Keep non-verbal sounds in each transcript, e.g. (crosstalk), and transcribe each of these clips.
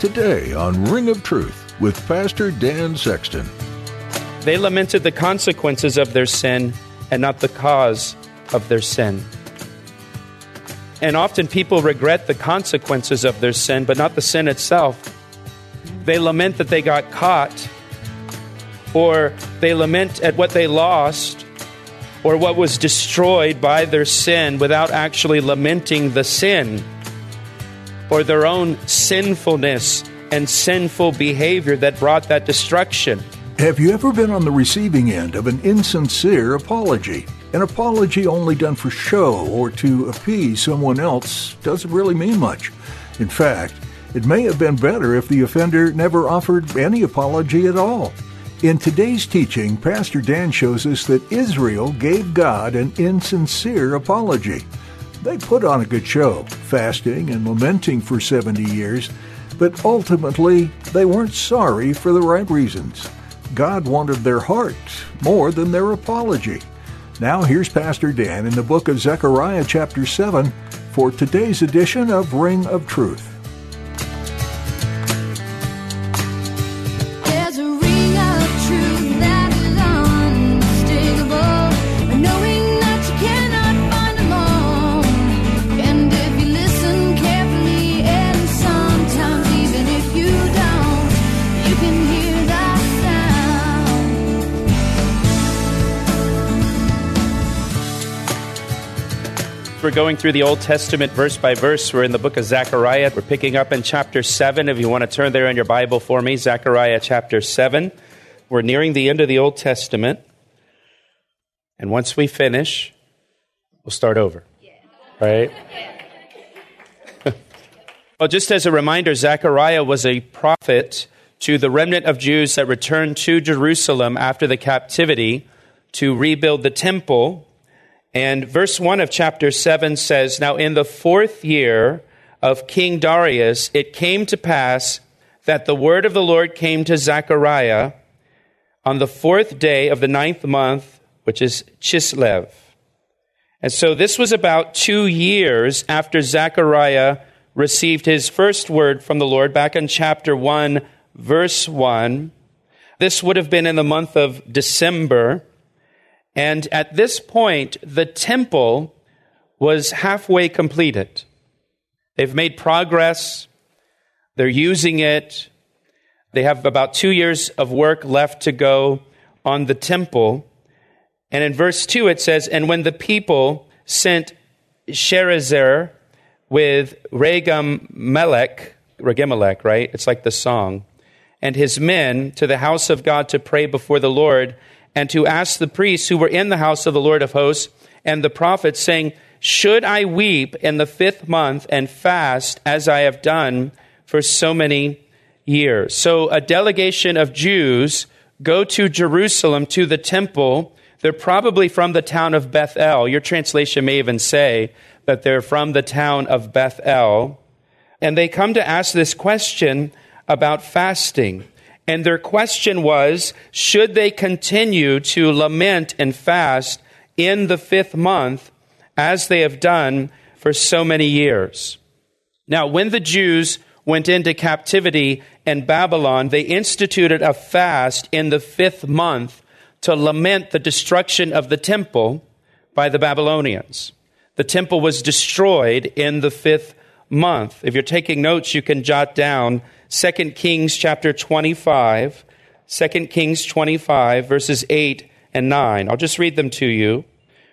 Today on Ring of Truth with Pastor Dan Sexton. They lamented the consequences of their sin and not the cause of their sin. And often people regret the consequences of their sin, but not the sin itself. They lament that they got caught, or they lament at what they lost, or what was destroyed by their sin without actually lamenting the sin or their own sinfulness and sinful behavior that brought that destruction. Have you ever been on the receiving end of an insincere apology? An apology only done for show or to appease someone else doesn't really mean much. In fact, it may have been better if the offender never offered any apology at all. In today's teaching, Pastor Dan shows us that Israel gave God an insincere apology. They put on a good show, fasting and lamenting for 70 years, but ultimately they weren't sorry for the right reasons. God wanted their heart more than their apology. Now here's Pastor Dan in the book of Zechariah chapter 7 for today's edition of Ring of Truth. We're going through the Old Testament verse by verse. We're in the book of Zechariah. We're picking up in chapter 7. If you want to turn there in your Bible for me, Zechariah chapter 7. We're nearing the end of the Old Testament. And once we finish, we'll start over. Right? (laughs) well, just as a reminder, Zechariah was a prophet to the remnant of Jews that returned to Jerusalem after the captivity to rebuild the temple. And verse 1 of chapter 7 says, Now in the fourth year of King Darius, it came to pass that the word of the Lord came to Zechariah on the fourth day of the ninth month, which is Chislev. And so this was about two years after Zechariah received his first word from the Lord back in chapter 1, verse 1. This would have been in the month of December. And at this point, the temple was halfway completed. They've made progress. They're using it. They have about two years of work left to go on the temple. And in verse 2, it says, And when the people sent Sherezer with Regem Melech, Regemelech, right? It's like the song, and his men to the house of God to pray before the Lord and to ask the priests who were in the house of the Lord of hosts and the prophets, saying, Should I weep in the fifth month and fast as I have done for so many years? So a delegation of Jews go to Jerusalem to the temple. They're probably from the town of Bethel. Your translation may even say that they're from the town of Bethel. And they come to ask this question about fasting. And their question was should they continue to lament and fast in the fifth month as they have done for so many years? Now, when the Jews went into captivity in Babylon, they instituted a fast in the fifth month to lament the destruction of the temple by the Babylonians. The temple was destroyed in the fifth month. If you're taking notes, you can jot down 2 Kings chapter 25, 2 Kings 25, verses 8 and 9. I'll just read them to you.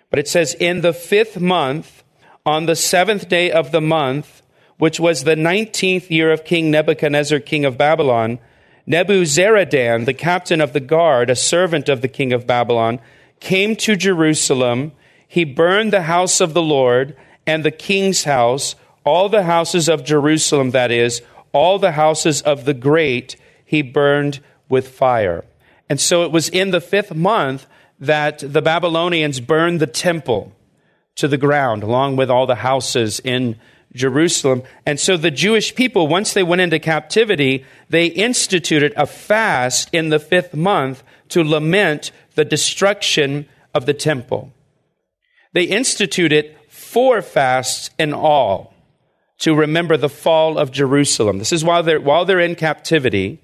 But it says, In the fifth month, on the seventh day of the month, which was the nineteenth year of King Nebuchadnezzar, king of Babylon, Nebuzaradan, the captain of the guard, a servant of the king of Babylon, came to Jerusalem. He burned the house of the Lord and the king's house, all the houses of Jerusalem, that is, all the houses of the great, he burned with fire. And so it was in the fifth month that the Babylonians burned the temple to the ground, along with all the houses in Jerusalem. And so the Jewish people, once they went into captivity, they instituted a fast in the fifth month to lament the destruction of the temple. They instituted four fasts in all to remember the fall of Jerusalem. This is while they're, while they're in captivity.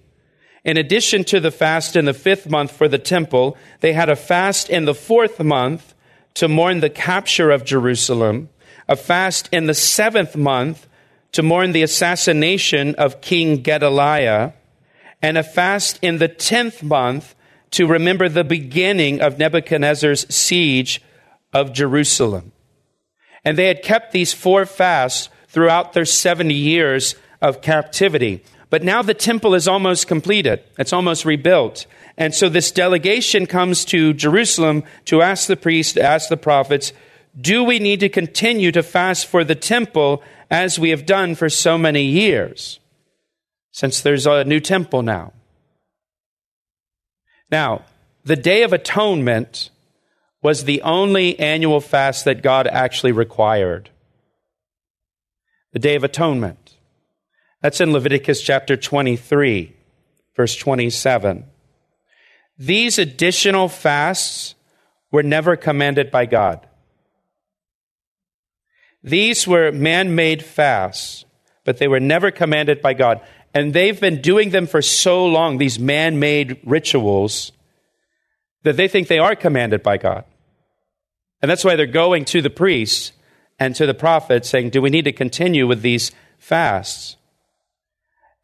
In addition to the fast in the fifth month for the temple, they had a fast in the fourth month to mourn the capture of Jerusalem, a fast in the seventh month to mourn the assassination of King Gedaliah, and a fast in the tenth month to remember the beginning of Nebuchadnezzar's siege of Jerusalem. And they had kept these four fasts throughout their 70 years of captivity. But now the temple is almost completed. It's almost rebuilt. And so this delegation comes to Jerusalem to ask the priests, ask the prophets, do we need to continue to fast for the temple as we have done for so many years? Since there's a new temple now. Now, the Day of Atonement was the only annual fast that God actually required. The Day of Atonement. That's in Leviticus chapter 23, verse 27. These additional fasts were never commanded by God. These were man made fasts, but they were never commanded by God. And they've been doing them for so long, these man made rituals, that they think they are commanded by God. And that's why they're going to the priests and to the prophets saying, Do we need to continue with these fasts?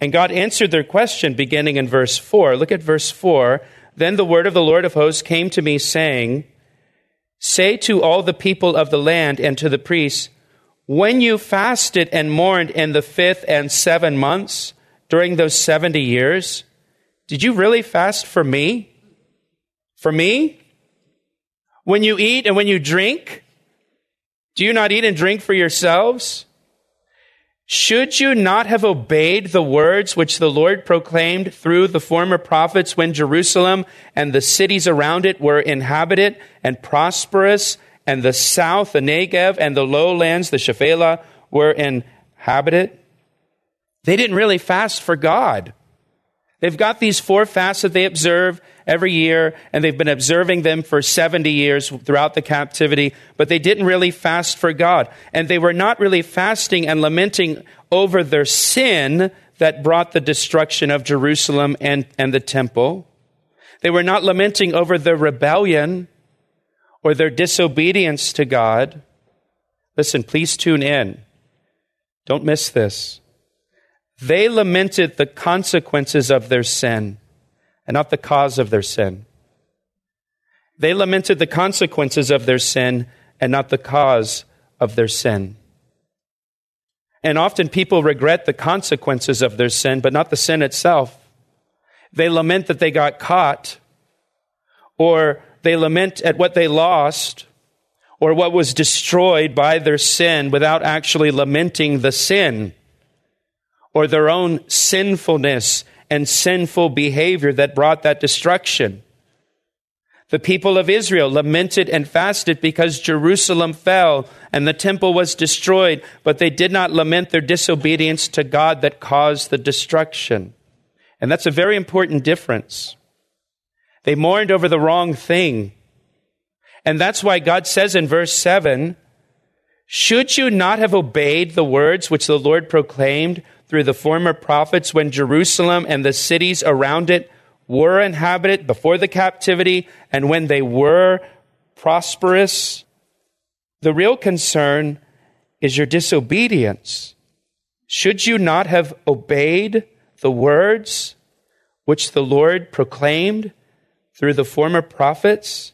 And God answered their question beginning in verse 4. Look at verse 4. Then the word of the Lord of hosts came to me, saying, Say to all the people of the land and to the priests, When you fasted and mourned in the fifth and seven months during those 70 years, did you really fast for me? For me? When you eat and when you drink, do you not eat and drink for yourselves? Should you not have obeyed the words which the Lord proclaimed through the former prophets when Jerusalem and the cities around it were inhabited and prosperous, and the south, the Negev, and the lowlands, the Shephelah, were inhabited? They didn't really fast for God. They've got these four fasts that they observe every year, and they've been observing them for 70 years throughout the captivity, but they didn't really fast for God. And they were not really fasting and lamenting over their sin that brought the destruction of Jerusalem and, and the temple. They were not lamenting over their rebellion or their disobedience to God. Listen, please tune in. Don't miss this. They lamented the consequences of their sin and not the cause of their sin. They lamented the consequences of their sin and not the cause of their sin. And often people regret the consequences of their sin, but not the sin itself. They lament that they got caught, or they lament at what they lost, or what was destroyed by their sin without actually lamenting the sin, or their own sinfulness and sinful behavior that brought that destruction. The people of Israel lamented and fasted because Jerusalem fell and the temple was destroyed, but they did not lament their disobedience to God that caused the destruction. And that's a very important difference. They mourned over the wrong thing. And that's why God says in verse 7 Should you not have obeyed the words which the Lord proclaimed through the former prophets when Jerusalem and the cities around it were inhabited before the captivity and when they were prosperous. The real concern is your disobedience. Should you not have obeyed the words which the Lord proclaimed through the former prophets?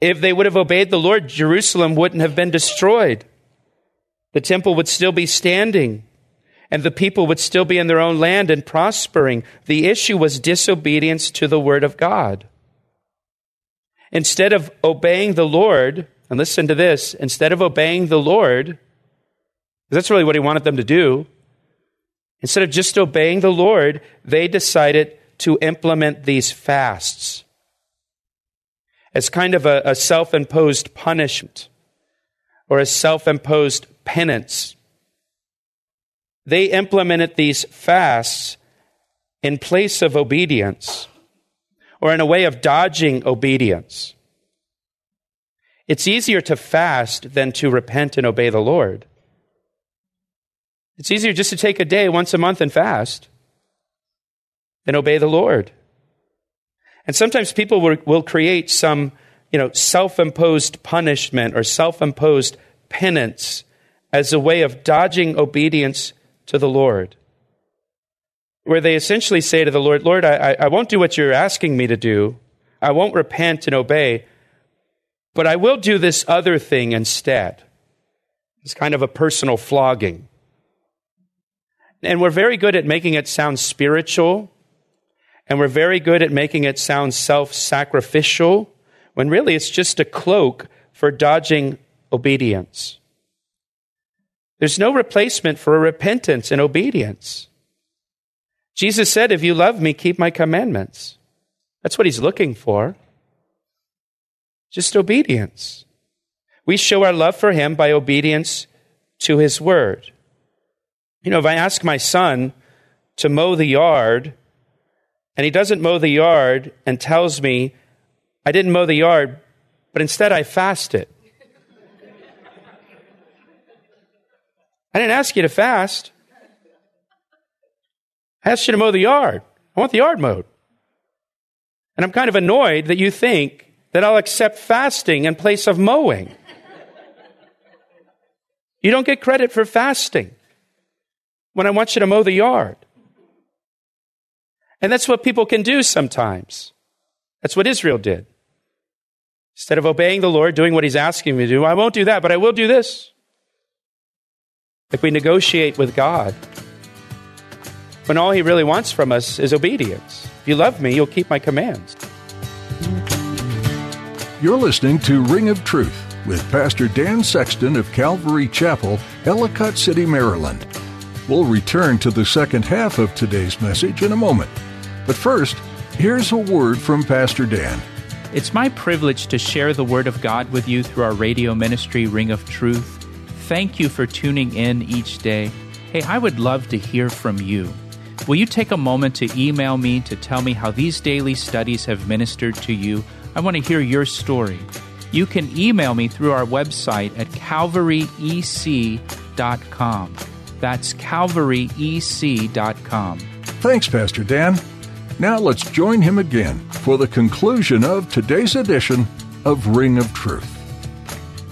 If they would have obeyed the Lord, Jerusalem wouldn't have been destroyed. The temple would still be standing and the people would still be in their own land and prospering. The issue was disobedience to the word of God. Instead of obeying the Lord, and listen to this, instead of obeying the Lord, That's really what he wanted them to do. Instead of just obeying the Lord, they decided to implement these fasts as kind of a, a self imposed punishment or a self imposed penance. They implemented these fasts in place of obedience or in a way of dodging obedience. It's easier to fast than to repent and obey the Lord. It's easier just to take a day once a month and fast than obey the Lord. And sometimes people will, will create some, you know, self-imposed punishment or self-imposed penance as a way of dodging obedience to the Lord. Where they essentially say to the Lord, Lord, I, I won't do what you're asking me to do. I won't repent and obey, but I will do this other thing instead. It's kind of a personal flogging. And we're very good at making it sound spiritual, and we're very good at making it sound self sacrificial, when really it's just a cloak for dodging obedience. There's no replacement for repentance and obedience. Jesus said, If you love me, keep my commandments. That's what he's looking for. Just obedience. We show our love for him by obedience to his word. You know, if I ask my son to mow the yard and he doesn't mow the yard and tells me, I didn't mow the yard, but instead I fasted. I didn't ask you to fast. I asked you to mow the yard. I want the yard mowed. And I'm kind of annoyed that you think that I'll accept fasting in place of mowing. You don't get credit for fasting when I want you to mow the yard. And that's what people can do sometimes. That's what Israel did. Instead of obeying the Lord, doing what he's asking me to do, I won't do that, but I will do this. If we negotiate with God, when all he really wants from us is obedience. If you love me, you'll keep my commands. You're listening to Ring of Truth with Pastor Dan Sexton of Calvary Chapel, Ellicott City, Maryland. We'll return to the second half of today's message in a moment. But first, here's a word from Pastor Dan. It's my privilege to share the Word of God with you through our radio ministry, Ring of Truth. Thank you for tuning in each day. Hey, I would love to hear from you. Will you take a moment to email me to tell me how these daily studies have ministered to you? I want to hear your story. You can email me through our website at calvaryec.com. That's calvaryec.com. Thanks, Pastor Dan. Now let's join him again for the conclusion of today's edition of Ring of Truth.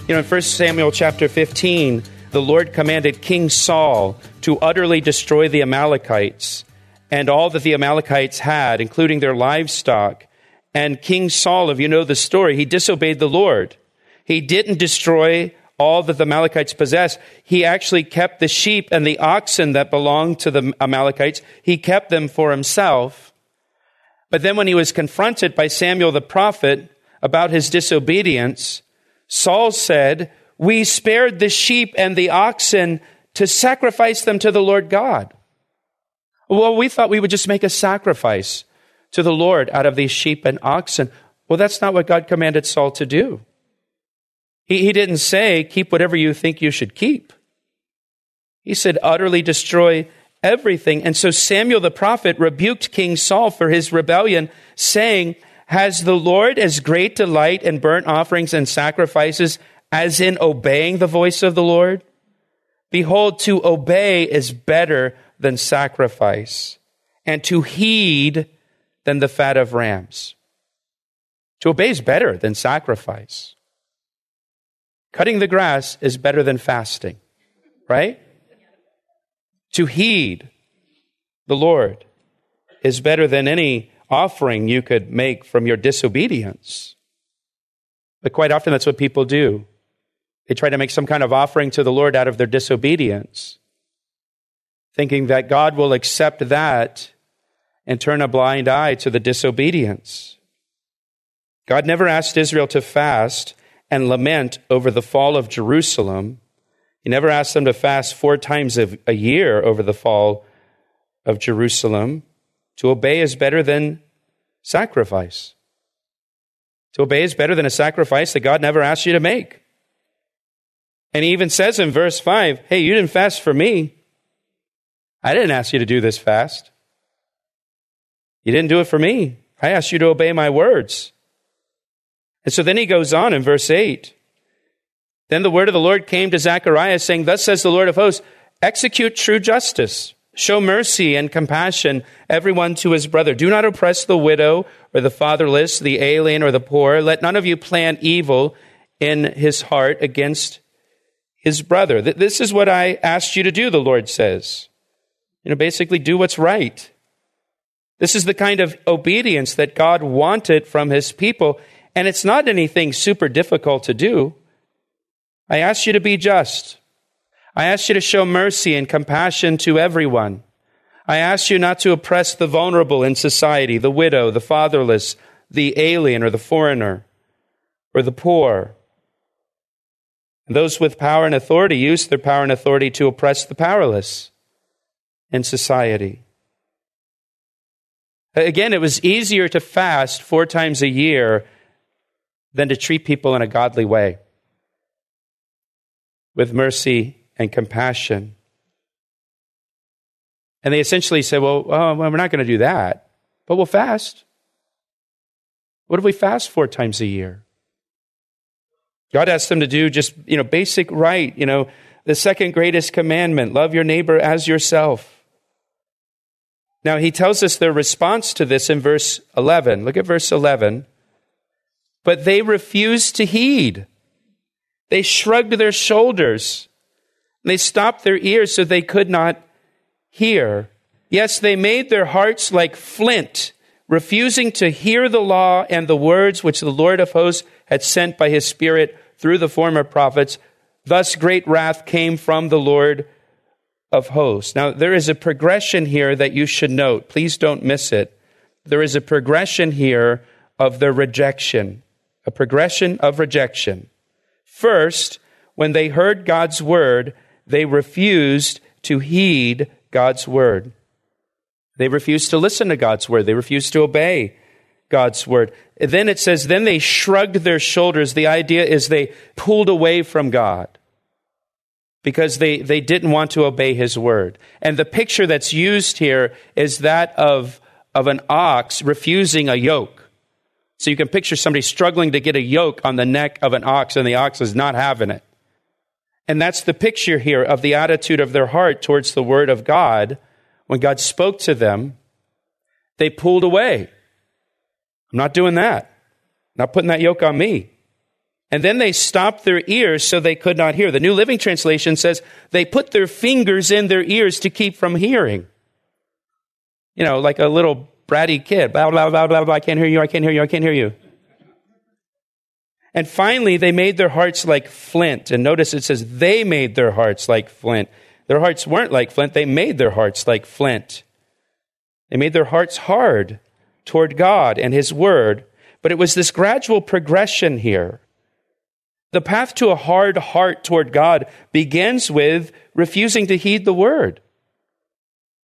You know, in 1 Samuel chapter 15, the Lord commanded King Saul to utterly destroy the Amalekites and all that the Amalekites had, including their livestock. And King Saul, if you know the story, he disobeyed the Lord. He didn't destroy all that the Amalekites possessed. He actually kept the sheep and the oxen that belonged to the Amalekites. He kept them for himself. But then when he was confronted by Samuel the prophet about his disobedience, Saul said, we spared the sheep and the oxen to sacrifice them to the Lord God. Well, we thought we would just make a sacrifice to the Lord out of these sheep and oxen. Well, that's not what God commanded Saul to do. He, he didn't say, keep whatever you think you should keep. He said, utterly destroy everything. And so Samuel the prophet rebuked King Saul for his rebellion, saying, Has the Lord as great delight in burnt offerings and sacrifices as in obeying the voice of the Lord? Behold, to obey is better than sacrifice, and to heed than the fat of rams. To obey is better than sacrifice. Cutting the grass is better than fasting, right? To heed the Lord is better than any offering you could make from your disobedience. But quite often that's what people do. They try to make some kind of offering to the Lord out of their disobedience, thinking that God will accept that and turn a blind eye to the disobedience. God never asked Israel to fast and lament over the fall of Jerusalem. He never asked them to fast four times a, year over the fall of Jerusalem. To obey is better than sacrifice. To obey is better than a sacrifice that God never asked you to make. And he even says in verse 5 Hey, you didn't fast for me. I didn't ask you to do this fast. You didn't do it for me. I asked you to obey my words. And so then he goes on in verse 8. Then the word of the Lord came to Zechariah, saying, Thus says the Lord of hosts, execute true justice, show mercy and compassion, everyone to his brother. Do not oppress the widow or the fatherless, the alien or the poor. Let none of you plan evil in his heart against his brother. This is what I asked you to do, the Lord says. You know, basically do what's right. This is the kind of obedience that God wanted from his people, and it's not anything super difficult to do. I ask you to be just. I ask you to show mercy and compassion to everyone. I ask you not to oppress the vulnerable in society, the widow, the fatherless, the alien or the foreigner, or the poor. And those with power and authority use their power and authority to oppress the powerless in society. Again, it was easier to fast four times a year than to treat people in a godly way with mercy and compassion. And they essentially said, well, oh, well we're not going to do that, but we'll fast. What if we fast four times a year? God asked them to do just, you know, basic right, you know, the second greatest commandment, love your neighbor as yourself. Now, he tells us their response to this in verse 11. Look at verse 11. But they refused to heed. They shrugged their shoulders. They stopped their ears so they could not hear. Yes, they made their hearts like flint, refusing to hear the law and the words which the Lord of hosts had sent by his Spirit through the former prophets. Thus great wrath came from the Lord of hosts. Now, there is a progression here that you should note. Please don't miss it. There is a progression here of their rejection, a progression of rejection. First, when they heard God's word, they refused to heed God's word. They refused to listen to God's word. They refused to obey God's word. then it says, then they shrugged their shoulders. The idea is they pulled away from God because they, they didn't want to obey his word. And the picture that's used here is that of, of an ox refusing a yoke. So you can picture somebody struggling to get a yoke on the neck of an ox, and the ox is not having it. And that's the picture here of the attitude of their heart towards the Word of God. When God spoke to them, they pulled away. I'm not doing that. not putting that yoke on me. And then they stopped their ears so they could not hear. The New Living Translation says they put their fingers in their ears to keep from hearing. You know, like a little bratty kid. Blah, blah, blah, blah, blah. I can't hear you. I can't hear you. I can't hear you. And finally, they made their hearts like flint. And notice it says they made their hearts like flint. Their hearts weren't like flint. They made their hearts like flint. They made their hearts hard toward God and His Word. But it was this gradual progression here. The path to a hard heart toward God begins with refusing to heed the Word.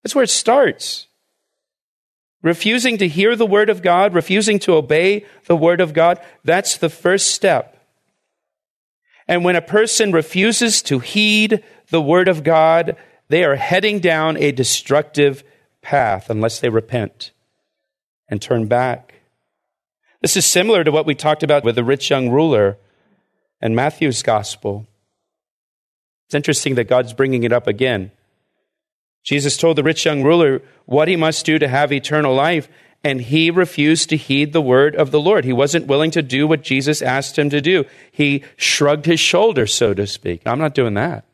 That's where it starts refusing to hear the word of God, refusing to obey the word of God, that's the first step. And when a person refuses to heed the word of God, they are heading down a destructive path unless they repent and turn back. This is similar to what we talked about with the rich young ruler in Matthew's gospel. It's interesting that God's bringing it up again. Jesus told the rich young ruler what he must do to have eternal life, and he refused to heed the word of the Lord. He wasn't willing to do what Jesus asked him to do. He shrugged his shoulders, so to speak. I'm not doing that.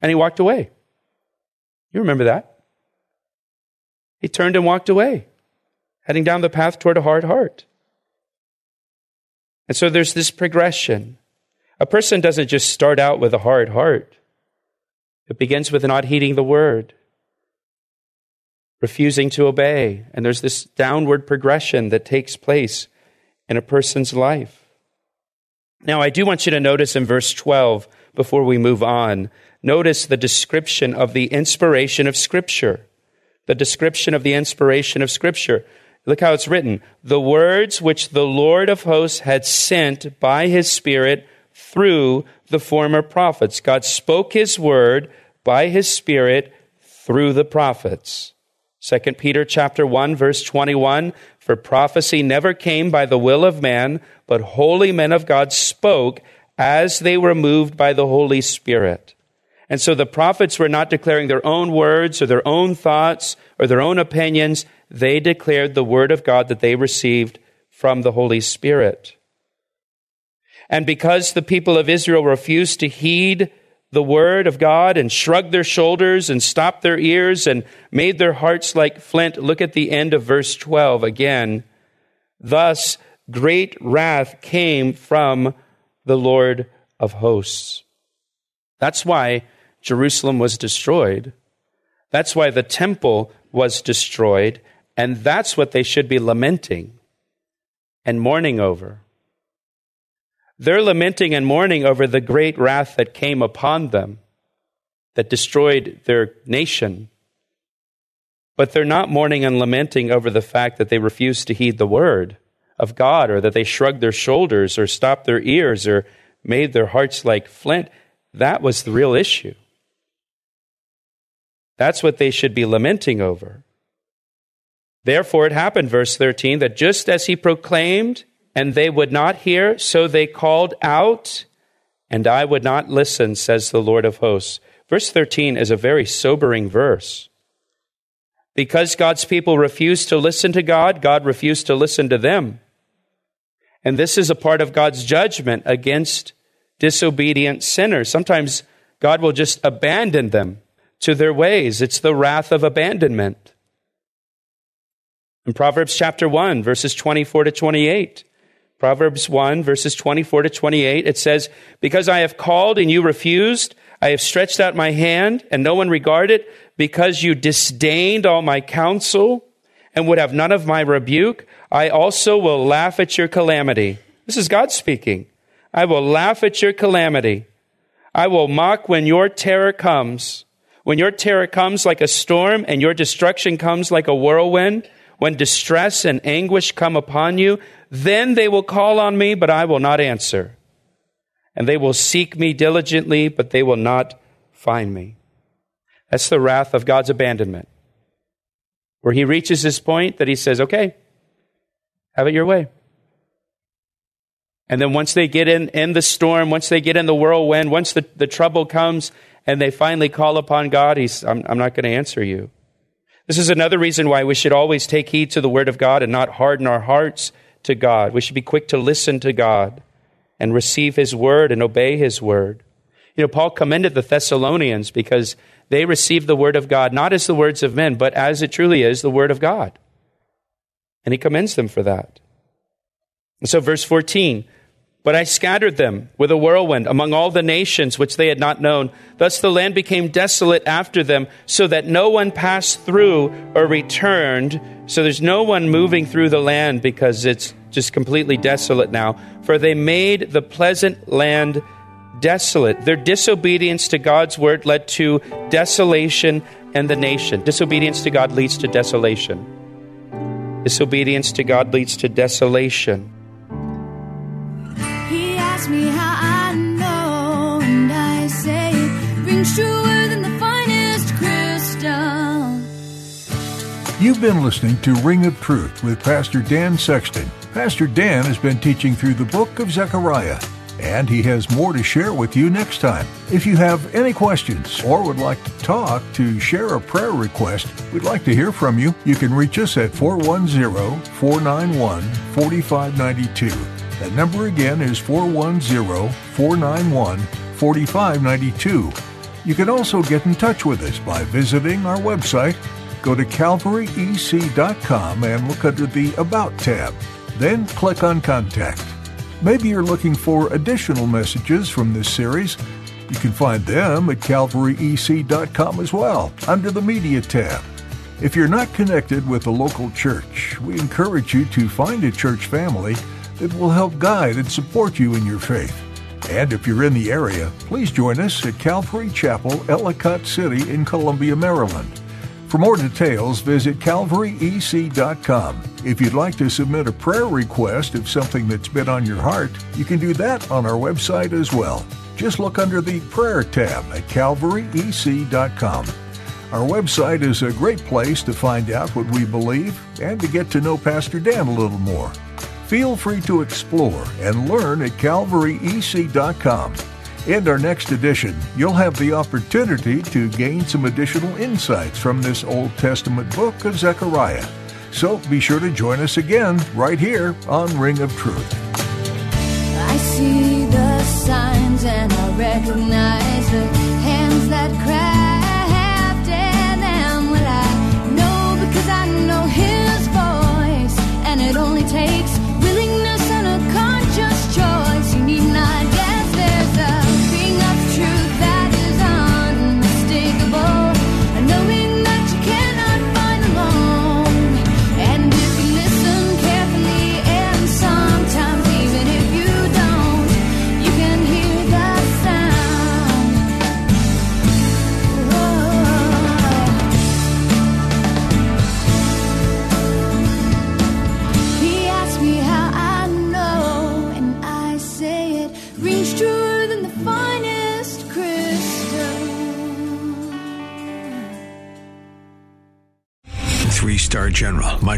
And he walked away. You remember that? He turned and walked away, heading down the path toward a hard heart. And so there's this progression. A person doesn't just start out with a hard heart. It begins with not heeding the word, refusing to obey. And there's this downward progression that takes place in a person's life. Now, I do want you to notice in verse 12, before we move on. Notice the description of the inspiration of Scripture. The description of the inspiration of Scripture. Look how it's written. The words which the Lord of hosts had sent by his Spirit through the former prophets. God spoke his word by his Spirit through the prophets. 2 Peter chapter 1 verse 21 for prophecy never came by the will of man but holy men of God spoke as they were moved by the Holy Spirit. And so the prophets were not declaring their own words or their own thoughts or their own opinions. They declared the word of God that they received from the Holy Spirit. And because the people of Israel refused to heed the word of God and shrugged their shoulders and stopped their ears and made their hearts like flint. Look at the end of verse 12 again. Thus, great wrath came from the Lord of hosts. That's why Jerusalem was destroyed. That's why the temple was destroyed. And that's what they should be lamenting and mourning over. They're lamenting and mourning over the great wrath that came upon them, that destroyed their nation. But they're not mourning and lamenting over the fact that they refused to heed the word of God, or that they shrugged their shoulders, or stopped their ears, or made their hearts like flint. That was the real issue. That's what they should be lamenting over. Therefore, it happened, verse 13, that just as he proclaimed and they would not hear, so they called out, and I would not listen, says the Lord of hosts. Verse 13 is a very sobering verse. Because God's people refused to listen to God, God refused to listen to them. And this is a part of God's judgment against disobedient sinners. Sometimes God will just abandon them to their ways. It's the wrath of abandonment. In Proverbs chapter 1, verses 24 to 28, Proverbs 1, verses 24 to 28, it says, Because I have called and you refused, I have stretched out my hand and no one regarded, because you disdained all my counsel and would have none of my rebuke, I also will laugh at your calamity. This is God speaking. I will laugh at your calamity. I will mock when your terror comes. When your terror comes like a storm and your destruction comes like a whirlwind, when distress and anguish come upon you, then they will call on me, but I will not answer. And they will seek me diligently, but they will not find me. That's the wrath of God's abandonment. Where he reaches this point that he says, okay, have it your way. And then once they get in, in the storm, once they get in the whirlwind, once the, the trouble comes and they finally call upon God, he's, I'm, I'm not going to answer you. This is another reason why we should always take heed to the Word of God and not harden our hearts to God. We should be quick to listen to God and receive His Word and obey His Word. You know, Paul commended the Thessalonians because they received the Word of God not as the words of men, but as it truly is, the Word of God. And he commends them for that. And so, verse 14 but I scattered them with a whirlwind among all the nations which they had not known. Thus the land became desolate after them, so that no one passed through or returned. So there's no one moving through the land because it's just completely desolate now. For they made the pleasant land desolate. Their disobedience to God's word led to desolation and the nation. Disobedience to God leads to desolation. Disobedience to God leads to desolation. Asked me how I know, and I say it rings truer than the finest crystal. You've been listening to Ring of Truth with Pastor Dan Sexton. Pastor Dan has been teaching through the book of Zechariah, and he has more to share with you next time. If you have any questions or would like to talk to share a prayer request, we'd like to hear from you. You can reach us at 410 491 4592. That number again is 410 491 4592. You can also get in touch with us by visiting our website. Go to calvaryec.com and look under the About tab. Then click on Contact. Maybe you're looking for additional messages from this series. You can find them at calvaryec.com as well, under the Media tab. If you're not connected with a local church, we encourage you to find a church family that will help guide and support you in your faith. And if you're in the area, please join us at Calvary Chapel, Ellicott City in Columbia, Maryland. For more details, visit calvaryec.com. If you'd like to submit a prayer request of something that's been on your heart, you can do that on our website as well. Just look under the Prayer tab at calvaryec.com. Our website is a great place to find out what we believe and to get to know Pastor Dan a little more. Feel free to explore and learn at calvaryec.com. In our next edition, you'll have the opportunity to gain some additional insights from this Old Testament book of Zechariah. So be sure to join us again right here on Ring of Truth. I see the signs and I recognize the hands that crafted them. Well, I know because I know His voice, and it only takes